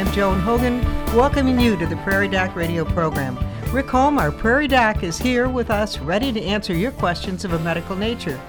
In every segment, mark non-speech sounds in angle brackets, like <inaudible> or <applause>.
I'm Joan Hogan, welcoming you to the Prairie Doc radio program. Rick Holm, our Prairie Doc, is here with us, ready to answer your questions of a medical nature.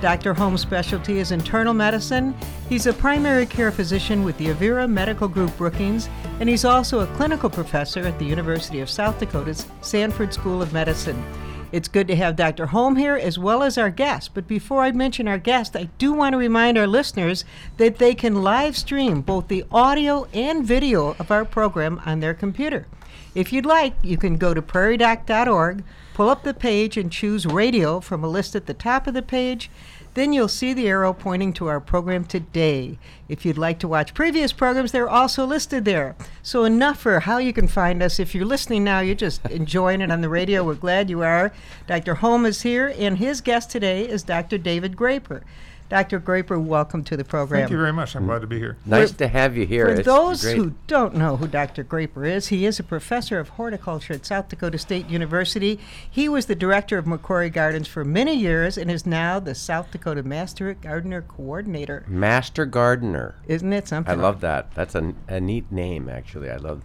Dr. Holm's specialty is internal medicine. He's a primary care physician with the Avera Medical Group Brookings, and he's also a clinical professor at the University of South Dakota's Sanford School of Medicine. It's good to have Dr. Holm here as well as our guest. But before I mention our guest, I do want to remind our listeners that they can live stream both the audio and video of our program on their computer. If you'd like, you can go to prairiedoc.org, pull up the page, and choose radio from a list at the top of the page. Then you'll see the arrow pointing to our program today. If you'd like to watch previous programs, they're also listed there. So, enough for how you can find us. If you're listening now, you're just <laughs> enjoying it on the radio. We're glad you are. Dr. Holm is here, and his guest today is Dr. David Graper. Dr. Graper, welcome to the program. Thank you very much. I'm glad to be here. Nice to have you here. For It's those great. who don't know who Dr. Graper is, he is a professor of horticulture at South Dakota State University. He was the director of McCrory Gardens for many years and is now the South Dakota Master Gardener Coordinator. Master Gardener. Isn't it something? I love that. That's a, a neat name, actually. I love.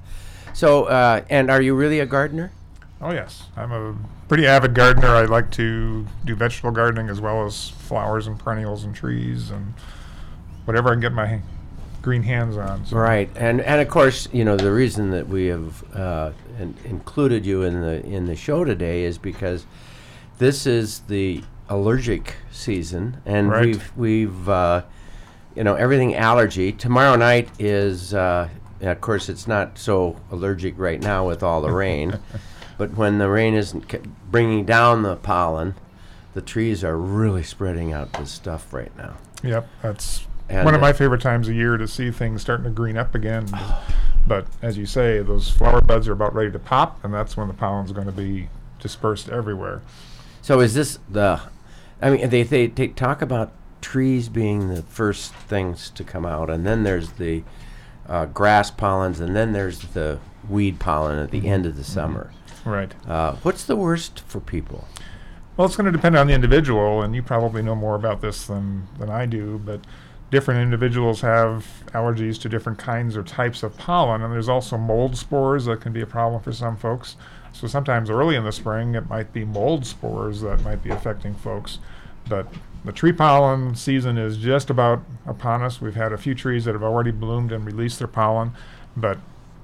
So, uh, and are you really a gardener? Oh yes, I'm a pretty avid gardener. I like to do vegetable gardening as well as flowers and perennials and trees and whatever I can get my green hands on. So Right, and and of course, you know the reason that we have uh, in, included you in the in the show today is because this is the allergic season, and Right. we've we've uh, you know everything allergy. Tomorrow night is, uh, of course, it's not so allergic right now with all the rain, <laughs> but when the rain isn't bringing down the pollen, the trees are really spreading out this stuff right now. Yep, that's And, one of uh, my favorite times of year to see things starting to green up again. but as you say, those flower buds are about ready to pop, and that's when the pollen's going to be dispersed everywhere. So is this the? I mean, they, they they talk about trees being the first things to come out, and then there's the uh, grass pollens, and then there's the weed pollen at the end of the summer. Right. Uh, what's the worst for people? Well, it's going to depend on the individual, and you probably know more about this than, than I do, but different individuals have allergies to different kinds or types of pollen, and there's also mold spores that can be a problem for some folks. So sometimes early in the spring, it might be mold spores that might be affecting folks. But the tree pollen season is just about upon us. We've had a few trees that have already bloomed and released their pollen, but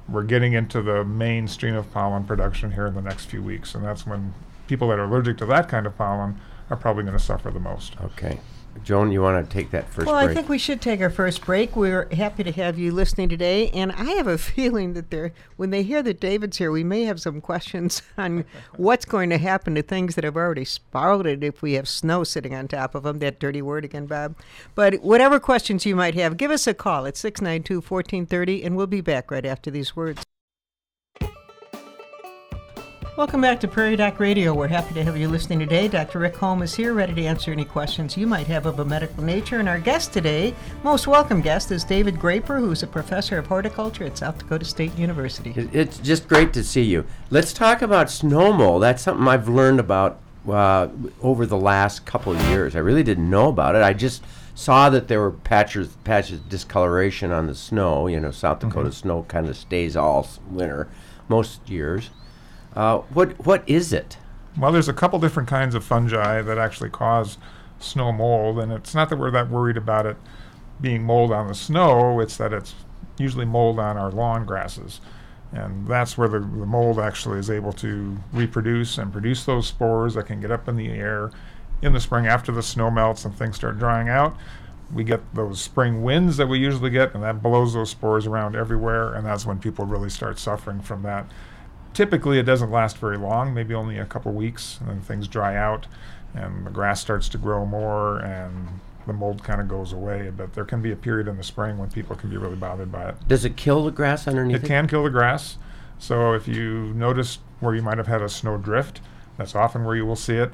we're getting into the mainstream of pollen production here in the next few weeks, and that's when people that are allergic to that kind of pollen are probably going to suffer the most. Okay, Joan, you want to take that first Well, I think we should take our first break. We're happy to have you listening today, and I have a <laughs> feeling that they're, when they hear that David's here, we may have some questions <laughs> on what's going to happen to things that have already sprouted if we have snow sitting on top of them. That dirty word again, Bob. But whatever questions you might have, give us a call at 692 1430, and we'll be back right after these words. Welcome back to Prairie Doc Radio. We're happy to have you listening today. Dr. Rick Holm is here, ready to answer any questions you might have of a medical nature. And our guest today, most welcome guest, is David Graper, who's a professor of horticulture at South Dakota State University. It's just great to see you. Let's talk about snow mold. That's something I've learned about uh, over the last couple of years. I really didn't know about it. I just saw that there were patches, patches of discoloration on the snow. You know, South Dakota snow kind of stays all winter most years. Uh, what what is it? Well, there's a couple different kinds of fungi that actually cause snow mold, and it's not that we're that worried about it being mold on the snow, it's that it's usually mold on our lawn grasses. And that's where the, the mold actually is able to reproduce and produce those spores that can get up in the air in the spring after the snow melts and things start drying out. We get those spring winds that we usually get, and that blows those spores around everywhere, and that's when people really start suffering from that typically it doesn't last very long maybe only a couple weeks and then things dry out and the grass starts to grow more and the mold kind of goes away but there can be a period in the spring when people can be really bothered by it. Does it kill the grass underneath it can kill the grass so if you notice where you might have had a snow drift that's often where you will see it.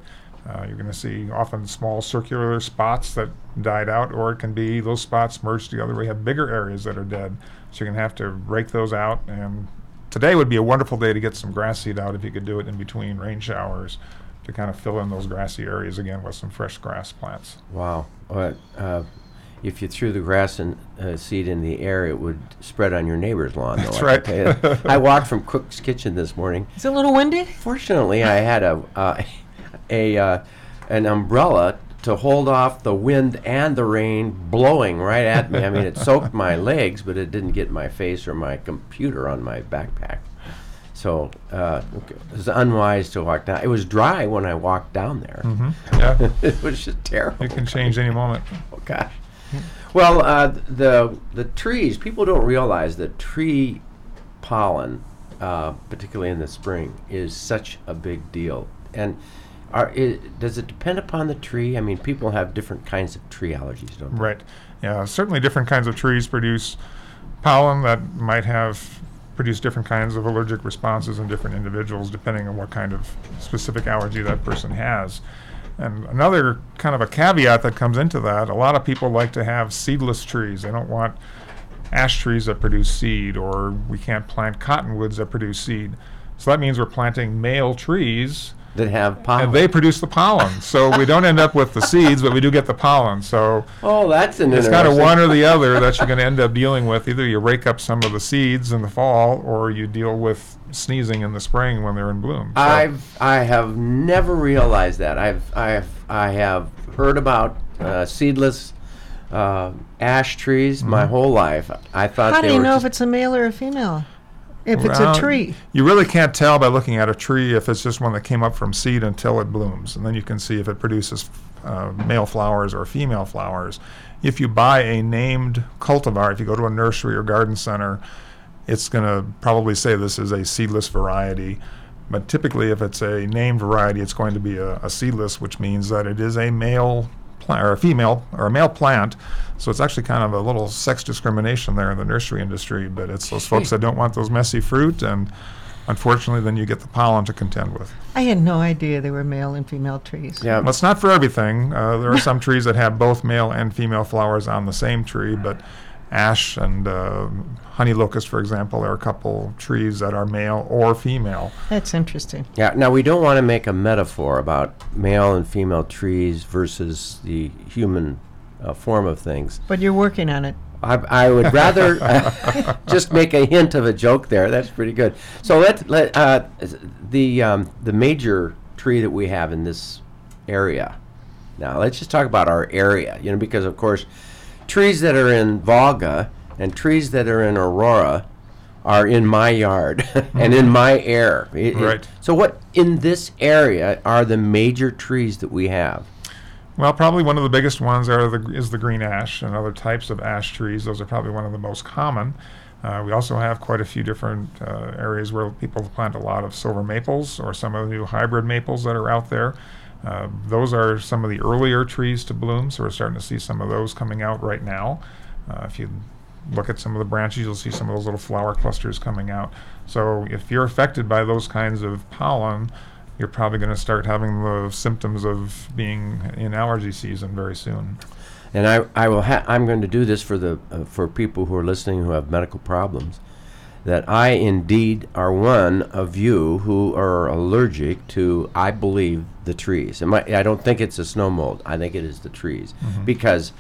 Uh, you're going to see often small circular spots that died out or it can be those spots merged together we have bigger areas that are dead. So you're going to have to rake those out and today would be a wonderful day to get some grass seed out if you could do it in between rain showers to kind of fill in those grassy areas again with some fresh grass plants. Wow. Uh, uh, if you threw the grass and uh, seed in the air, it would spread on your neighbor's lawn. That's I right. can tell you that. I walked from Cook's Kitchen this morning. Is it a little windy? Fortunately, I had a uh, <laughs> a uh, an umbrella to hold off the wind and the rain blowing right at me. I mean, it soaked my <laughs> legs, but it didn't get my face or my computer on my backpack. So uh, it was unwise to walk down. It was dry when I walked down there. hmm <laughs> Yeah, it was just terrible. it can change any moment. Oh gosh. Well, uh, the the trees. People don't realize that tree pollen, uh, particularly in the spring, is such a big deal. And are does it depend upon the tree? I mean, people have different kinds of tree allergies, don't they? Right. Yeah, certainly different kinds of trees produce pollen that might have produce different kinds of allergic responses in different individuals depending on what kind of specific allergy that person has. And another kind of a caveat that comes into that, a lot of people like to have seedless trees. They don't want ash trees that produce seed, or we can't plant cottonwoods that produce seed. So that means we're planting male trees That have pollen. and they produce the pollen. So we don't end up with the seeds, but we do get the pollen. So oh, that's an it's kind of interesting- one or the <laughs> other that you're going to end up dealing with. Either you rake up some of the seeds in the fall, or you deal with sneezing in the spring when they're in bloom. So I've I have never realized that. I've I have I have heard about uh, seedless uh, ash trees my whole life. I thought How they do you were know if it's a male or a female? If it's a tree. You really can't tell by looking at a tree if it's just one that came up from seed until it blooms, and then you can see if it produces uh, male flowers or female flowers. If you buy a named cultivar, if you go to a nursery or garden center, it's going to probably say this is a seedless variety. But typically, if it's a named variety, it's going to be a, a seedless, which means that it is a male plant or a female or a male plant. So it's actually kind of a little sex discrimination there in the nursery industry. But it's those folks that don't want those messy fruit, and unfortunately, then you get the pollen to contend with. I had no idea there were male and female trees. yeah. Well, it's not for everything. Uh, there are some <laughs> trees that have both male and female flowers on the same tree, but ash and uh, honey locust, for example, are a couple trees that are male or female. That's interesting. Yeah. Now we don't want to make a metaphor about male and female trees versus the human uh, form of things. But you're working on it. I, I would rather uh, <laughs> just make a hint of a joke there. That's pretty good. So let let uh, the um, the major tree that we have in this area. Now let's just talk about our area. You know, because of course, trees that are in Volga and trees that are in Aurora are in my yard <laughs> and in my air. It- it- Right. so what in this area are the major trees that we have? Well, probably one of the biggest ones are the, is the green ash and other types of ash trees. Those are probably one of the most common. Uh, we also have quite a few different uh, areas where people plant a lot of silver maples or some of the new hybrid maples that are out there. Uh, those are some of the earlier trees to bloom, so we're starting to see some of those coming out right now. Uh, if you look at some of the branches, you'll see some of those little flower clusters coming out. So if you're affected by those kinds of pollen, you're probably going to start having the symptoms of being in allergy season very soon. and I, I will ha- I'm going to do this for the uh, for people who are listening who have medical problems that I indeed are one of you who are allergic to I believe the trees. And my, I don't think it's a snow mold. I think it is the trees because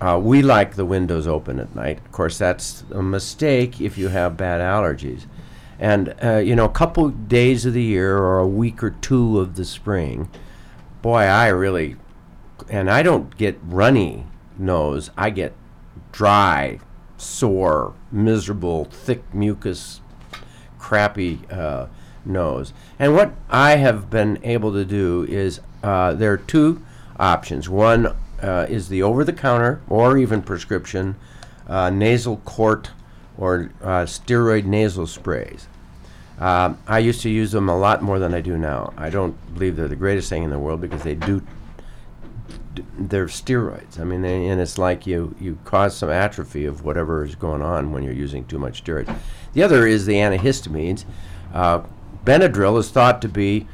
uh, we like the windows open at night. Of course, that's a mistake if you have bad allergies. And uh, you know, a couple days of the year or a week or two of the spring, boy, I really and I don't get runny nose. I get dry, sore, miserable, thick mucus, crappy uh, nose. And what I have been able to do is uh, there are two options. One uh, is the over-the-counter or even prescription uh, Nasacort or uh, steroid nasal sprays. Um, I used to use them a lot more than I do now. I don't believe they're the greatest thing in the world because they do they're steroids. I mean, they, and it's like you you cause some atrophy of whatever is going on when you're using too much steroids. The other is the antihistamines. Uh, Benadryl is thought to be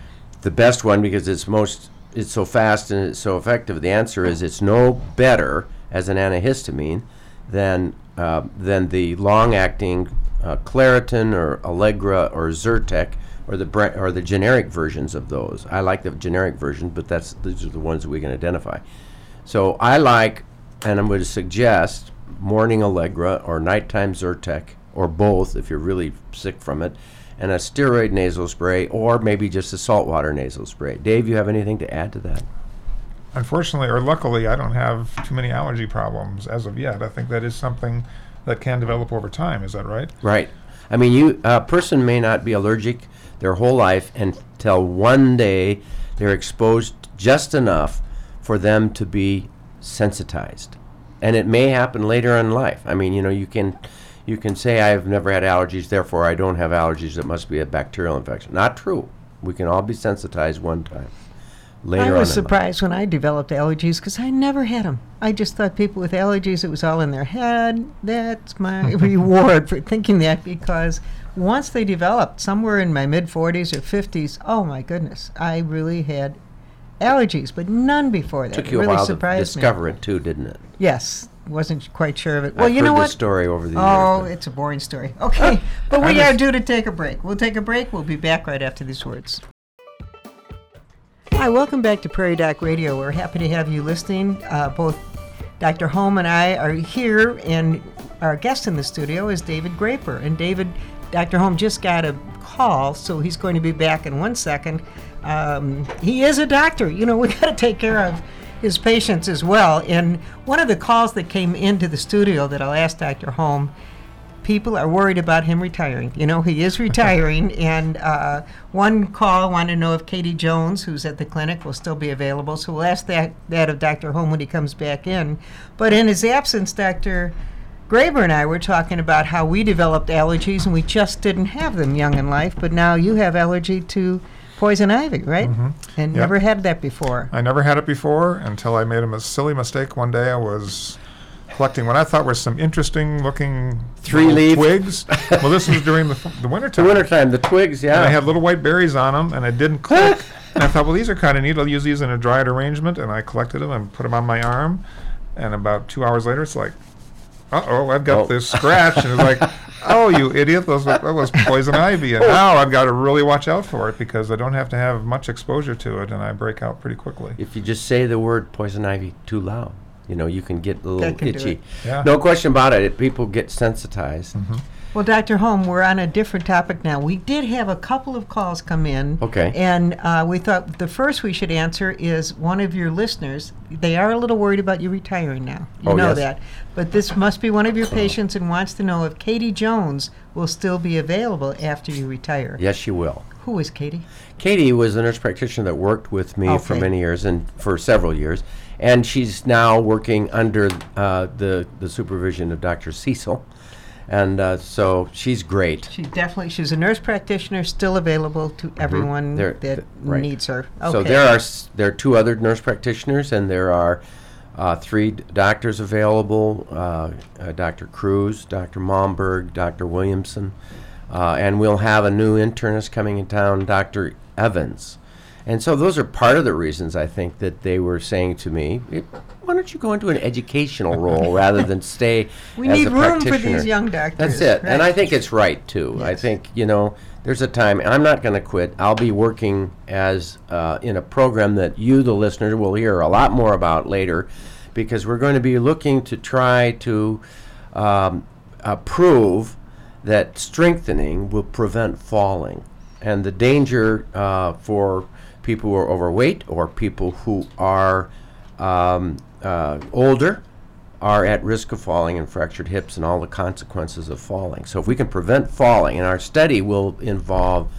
the best one because it's most it's so fast and it's so effective. The answer is it's no better as an antihistamine than uh, than the long-acting uh, Claritin or Allegra or Zyrtec or the or the generic versions of those. I like the generic version, but that's these are the ones that we can identify. So I like and I'm going to suggest morning Allegra or nighttime Zyrtec or both if you're really sick from it, and a steroid nasal spray or maybe just a saltwater nasal spray. Dave, you have anything to add to that? Unfortunately, or luckily, I don't have too many allergy problems as of yet. I think that is something that can develop over time. Is that right? Right. I mean, you a person may not be allergic their whole life until one day they're exposed just enough for them to be sensitized, and it may happen later in life. I mean, you know, you can you can say I've never had allergies, therefore I don't have allergies. It must be a bacterial infection. Not true. We can all be sensitized one time. Later I was surprised when I developed allergies because I never had them. I just thought people with allergies, it was all in their head. That's my <laughs> reward for thinking that because once they developed, somewhere in my mid 40s or 50s, oh my goodness, I really had allergies, but none before that. Took It you a really while to surprised me. discover it too, didn't it? Yes, wasn't quite sure of it. Well, I've you know what? story over the Oh, years. it's a boring story. <laughs> Okay, <laughs> but we are due to take a break. We'll take a break. We'll be back right after these words. Hi, welcome back to Prairie Doc Radio. We're happy to have you listening. Uh, both Dr. Holm and I are here, and our guest in the studio is David Graper. And David, Dr. Holm just got a call, so he's going to be back in one second. Um, he is a doctor. You know, we <laughs> got to take care of his patients as well. And one of the calls that came into the studio that I'll ask Dr. Holm people are worried about him retiring. You know, he is <laughs> retiring, and uh, one call wanted to know if Katie Jones, who's at the clinic, will still be available. So we'll ask that that of Dr. Holm when he comes back in. But in his absence, Dr. Graper and I were talking about how we developed allergies, and we just didn't have them young in life. But now you have allergy to poison ivy, right? And Yep. never had that before. I never had it before until I made a mis- silly mistake one day. I was collecting what I thought were some interesting looking Three leaf. twigs. well, this was during the, f- the winter the time. wintertime, the twigs, yeah. And I had little white berries on them, and it didn't click. <laughs> and I thought, well, these are kind of neat. I'll use these in a dried arrangement. And I collected them and put them on my arm. And about two hours later, it's like, uh oh, I've got Oh. this scratch. and it's like, <laughs> oh, you idiot, those, that was poison ivy. And now I've got to really watch out for it because I don't have to have much exposure to it, and I break out pretty quickly. if you just say the word poison ivy too loud, you know, you can get a little That can do itchy. Yeah. No question about it. it. People get sensitized. Well, Dr. Holm, we're on a different topic now. We did have a couple of calls come in. Okay. And uh, we thought the first we should answer is one of your listeners. They are a little worried about you retiring now. You Oh, know yes. that. But this must be one of your patients and wants to know if Katie Jones will still be available after you retire. Yes, she will. Who is Katie? Katie was a nurse practitioner that worked with me for many years and for several years, and she's now working under uh, the the supervision of Dr. Cecil, and uh, so she's great. She definitely, she's a nurse practitioner, still available to everyone Mm-hmm. There- that th- right. needs her. Okay. So there are s- there are two other nurse practitioners, and there are uh, three d- doctors available: uh, uh, Dr. Cruz, Dr. Momberg, Dr. Williamson, uh, and we'll have a new internist coming in town, Dr. Evans. And so those are part of the reasons I think that they were saying to me, "Eh, "Why don't you go into an educational role <laughs> rather than stay We as need a room for practitioner?" these young doctors. That's it. And. I think it's right too. I think, you know, there's a time, I'm not going to quit. I'll be working as uh, in a program that you, the listener, will hear a lot more about later because we're going to be looking to try to um, uh, prove that strengthening will prevent falling. And the danger uh, for people who are overweight or people who are um, uh, older are at risk of falling and fractured hips and all the consequences of falling. So if we can prevent falling, and our study will involve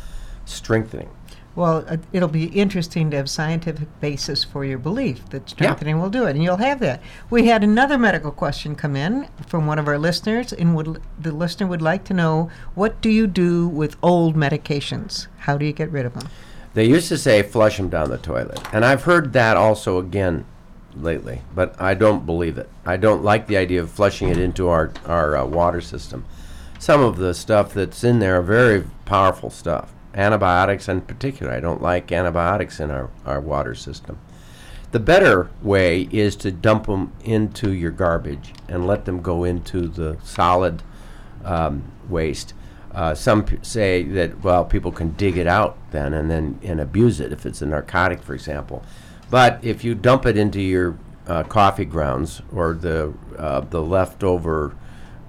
strengthening. Well, uh, it'll be interesting to have scientific basis for your belief that strengthening will do it, and you'll have that. We had another medical question come in from one of our listeners, and would, l- the listener would like to know what do you do with old medications? How do you get rid of them? They used to say flush them down the toilet, and I've heard that also again lately, but I don't believe it. I don't like the idea of flushing it into our our uh, water system. Some of the stuff that's in there are very powerful stuff. Antibiotics, in particular, I don't like antibiotics in our, our water system. The better way is to dump them into your garbage and let them go into the solid um, waste. Uh, some p- say that well, people can dig it out then and then and abuse it if it's a narcotic, for example. But if you dump it into your uh, coffee grounds or the uh, the leftover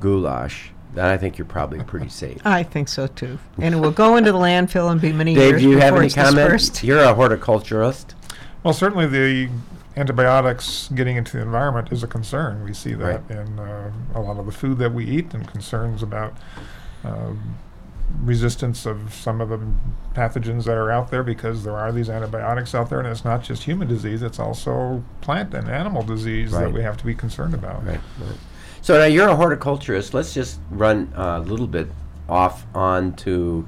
goulash, then I think you're probably pretty <laughs> safe. I think so too. And it will go into the landfill and be many Dave, years do you have before any it's comments? dispersed. You're a horticulturist. Well, certainly the antibiotics getting into the environment is a concern. We see that Right. in uh, a lot of the food that we eat and concerns about um, resistance of some of the pathogens that are out there because there are these antibiotics out there, and it's not just human disease; it's also plant and animal disease that we have to be concerned about. Right. right. So now you're a horticulturist. Let's just run uh, a little bit off onto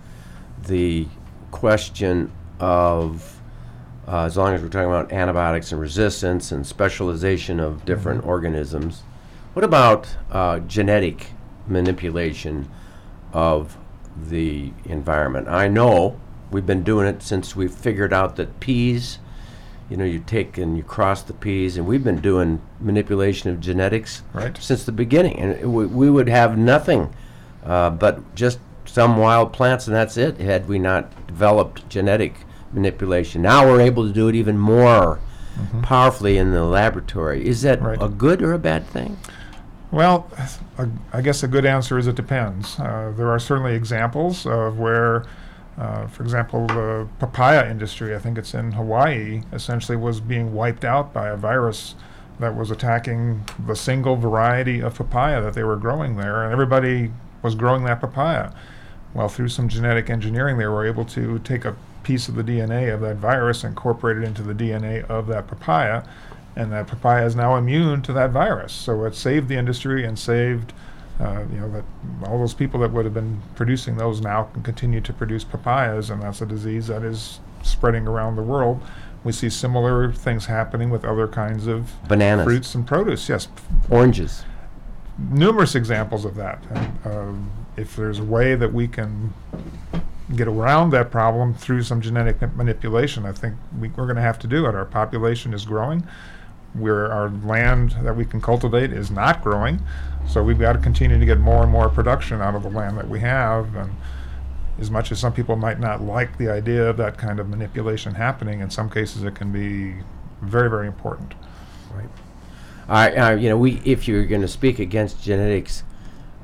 the question of, uh, as long as we're talking about antibiotics and resistance and specialization of different organisms, what about uh, genetic manipulation of the environment? I know we've been doing it since we figured out that peas you know, you take and you cross the peas, and we've been doing manipulation of genetics Right. since the beginning, and we, we would have nothing uh, but just some wild plants, and that's it. Had we not developed genetic manipulation, now we're able to do it even more powerfully in the laboratory. Is that Right. a good or a bad thing? Well, I guess a good answer is it depends. Uh, there are certainly examples of where, uh, for example, the papaya industry, I think it's in Hawaii, essentially was being wiped out by a virus that was attacking the single variety of papaya that they were growing there, and everybody was growing that papaya. Well, through some genetic engineering, they were able to take a piece of the DNA of that virus, incorporate it into the DNA of that papaya, and that papaya is now immune to that virus. So it saved the industry and saved, uh, you know, that all those people that would have been producing those now can continue to produce papayas, and that's a disease that is spreading around the world. We see similar things happening with other kinds of Bananas, fruits and produce. Yes, oranges. numerous examples of that. And, um, if there's a way that we can get around that problem through some genetic manipulation, I think we, we're going to have to do it. Our population is growing. Where our land that we can cultivate is not growing, so we've got to continue to get more and more production out of the land that we have. And as much as some people might not like the idea of that kind of manipulation happening, in some cases it can be very, very important. Right. I, you know, we if you're going to speak against genetics,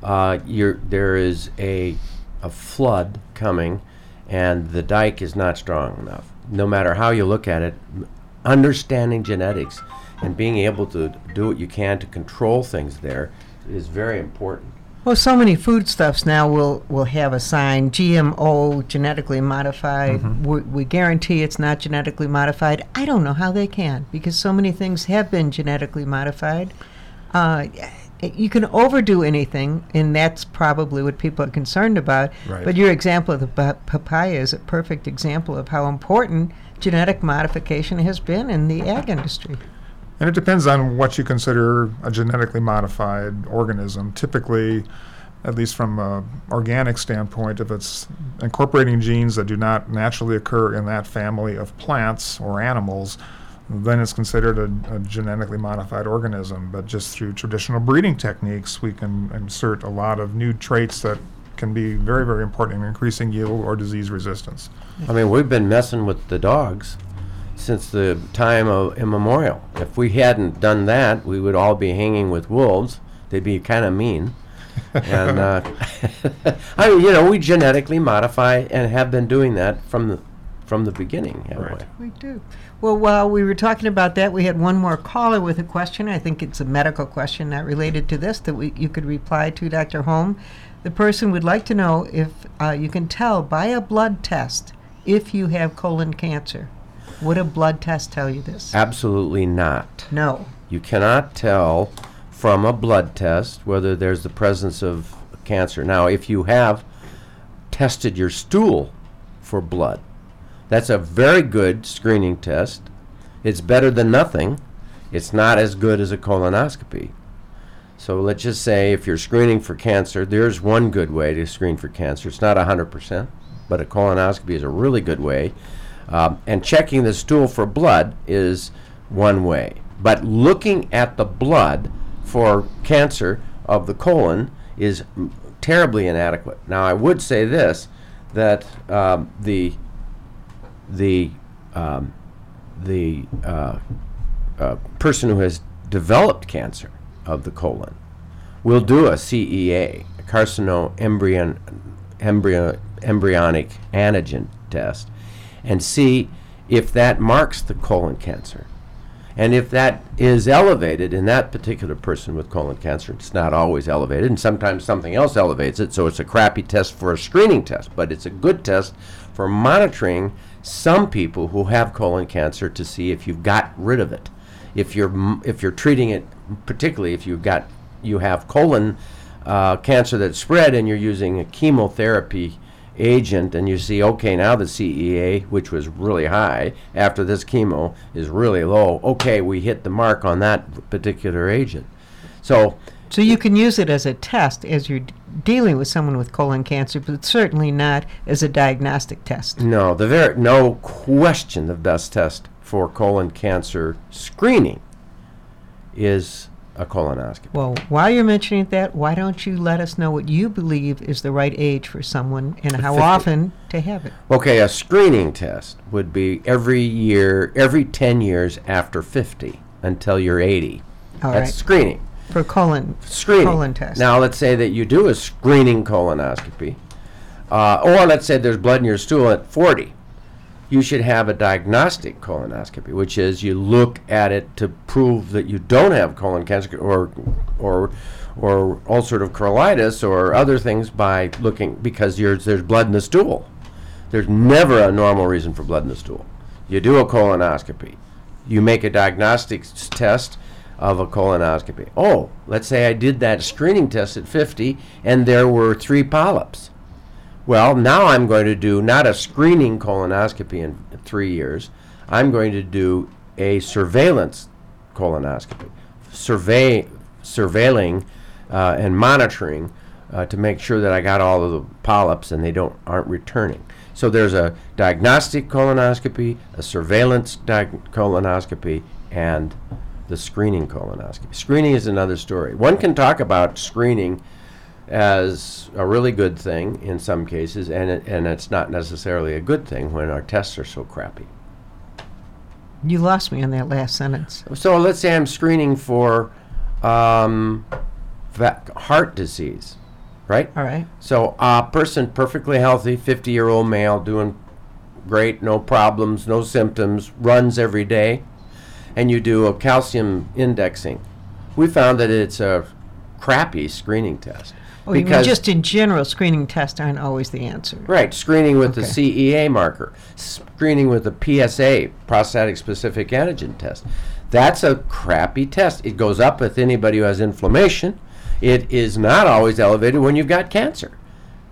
uh, you're, there is a a flood coming, and the dike is not strong enough. No matter how you look at it, understanding genetics and being able to do what you can to control things there is very important. Well, so many foodstuffs now will, will have a sign GMO, genetically modified. We, we guarantee it's not genetically modified. I don't know how they can because so many things have been genetically modified. Uh, you can overdo anything, and that's probably what people are concerned about. Right. But your example of the pa- papaya is a perfect example of how important genetic modification has been in the ag industry. And it depends on what you consider a genetically modified organism. Typically, at least from an organic standpoint, if it's incorporating genes that do not naturally occur in that family of plants or animals, then it's considered a, a genetically modified organism. But just through traditional breeding techniques, we can insert a lot of new traits that can be very, very important in increasing yield or disease resistance. I mean, we've been messing with the dogs since the time of immemorial. If we hadn't done that, we would all be hanging with wolves. They'd be kind of mean. <laughs> and uh, <laughs> I mean, you know, we genetically modify and have been doing that from the from the beginning. haven't Right. we? We do. Well, while we were talking about that, we had one more caller with a question. I think it's a medical question, not related to this, that we, you could reply to, Dr. Holm. The person would like to know if uh, you can tell by a blood test if you have colon cancer. Would a blood test tell you this? Absolutely not. No. You cannot tell from a blood test whether there's the presence of cancer. Now, if you have tested your stool for blood, that's a very good screening test. It's better than nothing. It's not as good as a colonoscopy. So let's just say if you're screening for cancer, there's one good way to screen for cancer. It's not 100%, but a colonoscopy is a really good way. Um, and checking the stool for blood is one way. But looking at the blood for cancer of the colon is terribly inadequate. Now, I would say this that um, the the um, the uh, uh, person who has developed cancer of the colon, we'll do a CEA, a carcino embryon, embryo, embryonic antigen test, and see if that marks the colon cancer. And if that is elevated in that particular person with colon cancer, it's not always elevated, and sometimes something else elevates it, so it's a crappy test for a screening test, but it's a good test for monitoring some people who have colon cancer to see if you've got rid of it. If you're if you're treating it, particularly if you've got you have colon uh, cancer that's spread and you're using a chemotherapy agent and you see okay now the CEA which was really high after this chemo is really low okay we hit the mark on that particular agent so So you can use it as a test as you're d- dealing with someone with colon cancer, but certainly not as a diagnostic test. no the very no question the best test for colon cancer screening is a colonoscopy Well, while you're mentioning that, why don't you let us know what you believe is the right age for someone and how 50. often to have it? Okay, a screening test would be every year, every 10 years after 50 until you're 80. All That's right. screening. For colon Screening. colon test. Now, let's say that you do a screening colonoscopy, uh, or let's say there's blood in your stool at 40. You should have a diagnostic colonoscopy, which is you look at it to prove that you don't have colon cancer or or or ulcerative colitis or other things by looking because there's there's blood in the stool. There's never a normal reason for blood in the stool. You do a colonoscopy. You make a diagnostic test of a colonoscopy. Oh, let's say I did that screening test at 50 and there were three polyps. Well, now I'm going to do not a screening colonoscopy in three years. I'm going to do a surveillance colonoscopy, survey, surveilling uh, and monitoring uh, to make sure that I got all of the polyps and they don't aren't returning. So there's a diagnostic colonoscopy, a surveillance colonoscopy, and the screening colonoscopy. Screening is another story. One can talk about screening as a really good thing in some cases, and it, and it's not necessarily a good thing when our tests are so crappy. you lost me on that last sentence. So let's say I'm screening for um, heart disease, right? All right. So a person perfectly healthy, 50 year old male, doing great, no problems, no symptoms, runs every day, and you do a calcium indexing. We found that it's a crappy screening test. You mean just in general, screening tests aren't always the answer. Right, screening with the Okay. CEA marker, screening with the PSA, prostatic specific antigen test. That's a crappy test. It goes up with anybody who has inflammation. It is not always elevated when you've got cancer.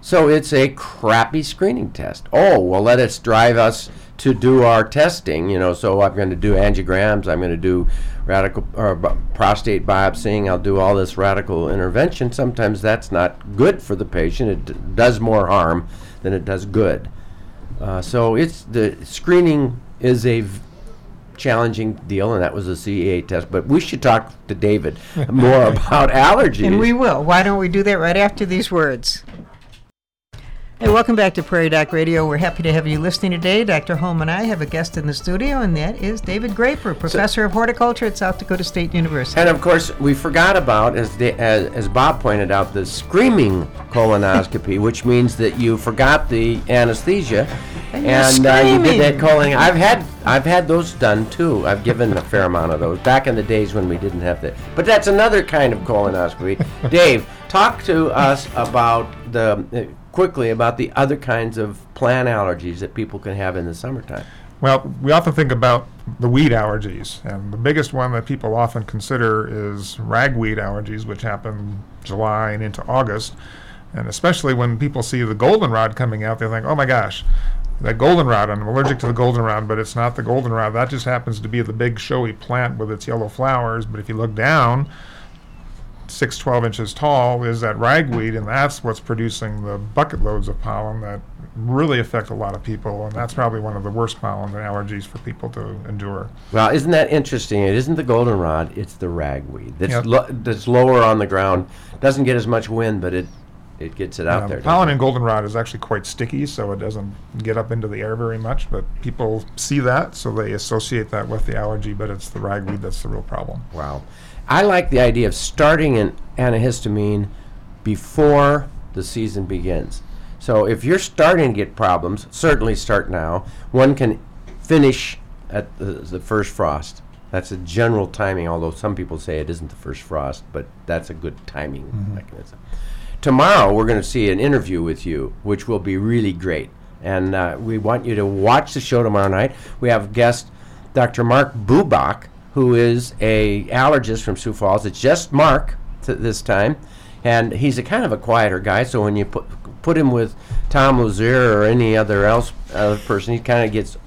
So it's a crappy screening test. Oh, well, let us drive us to do our testing, you know. So I'm going to do angiograms, I'm going to do radical or b- prostate biopsying, I'll do all this radical intervention. Sometimes that's not good for the patient. It d- does more harm than it does good. Uh, so it's the screening is a v- challenging deal, and that was a CEA test. But we should talk to David <laughs> more about allergies. And we will. Why don't we do that right after these words? Hey, welcome back to Prairie Doc Radio. We're happy to have you listening today. Dr. Holm and I have a guest in the studio, and that is David Graper, professor of horticulture at South Dakota State University. And of course, we forgot about, as, the, as, as Bob pointed out, the screaming colonoscopy, <laughs> which means that you forgot the anesthesia, And and uh, you did that colon. I've had I've had those done too. I've given a fair amount of those back in the days when we didn't have that. But that's another kind of colonoscopy. <laughs> Dave, talk to us about the uh, quickly about the other kinds of plant allergies that people can have in the summertime. Well, we often think about the weed allergies, and the biggest one that people often consider is ragweed allergies, which happen July and into August. And especially when people see the goldenrod coming out, they think, "Oh my gosh, that goldenrod! I'm allergic to the goldenrod." But it's not the goldenrod. That just happens to be the big showy plant with its yellow flowers. But if you look down, six, 12 inches tall is that ragweed, and that's what's producing the bucket loads of pollen that really affect a lot of people, and that's probably one of the worst pollen allergies for people to endure. Well, isn't that interesting? It isn't the goldenrod; it's the ragweed that's Yep. lo- that's lower on the ground. Doesn't get as much wind, but it it gets it out Um, there. pollen in goldenrod is actually quite sticky, so it doesn't get up into the air very much. But people see that, so they associate that with the allergy. But it's the ragweed that's the real problem. Wow. I like the idea of starting an antihistamine before the season begins. So if you're starting to get problems, certainly start now. One can finish at the, the first frost. That's a general timing, although some people say it isn't the first frost, but that's a good timing mechanism. Tomorrow, we're going to see an interview with you, which will be really great. And uh, we want you to watch the show tomorrow night. We have guest Dr. Mark Bubach, who is a allergist from Sioux Falls. It's just Mark th- this time, and he's a kind of a quieter guy. So when you put put him with Tom Lazier or any other else other person, he kind of gets.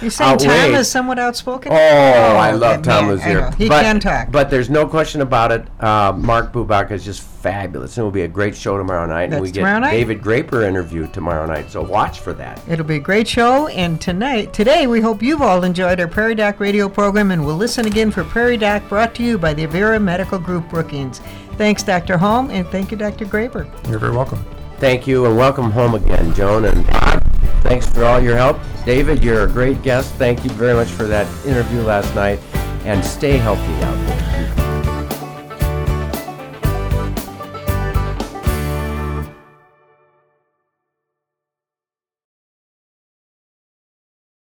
You're saying Tom outweighed. is somewhat outspoken? Oh, I love yeah, Tom man, I Lazier. know. He but, can talk. But there's no question about it. Uh, Mark Bubach is just fabulous. And it will be a great show tomorrow night. and That's we get tomorrow night? David Graper interview tomorrow night. So watch for that. It'll be a great show. And tonight, today, we hope you've all enjoyed our Prairie Doc radio program and we'll listen again for Prairie Doc brought to you by the Avera Medical Group Brookings. Thanks, Dr. Holm, and thank you, Dr. Graper. You're very welcome. Thank you and welcome home again, Joan and Bob. Thanks for all your help. David, you're a great guest. Thank you very much for that interview last night. And stay healthy out there.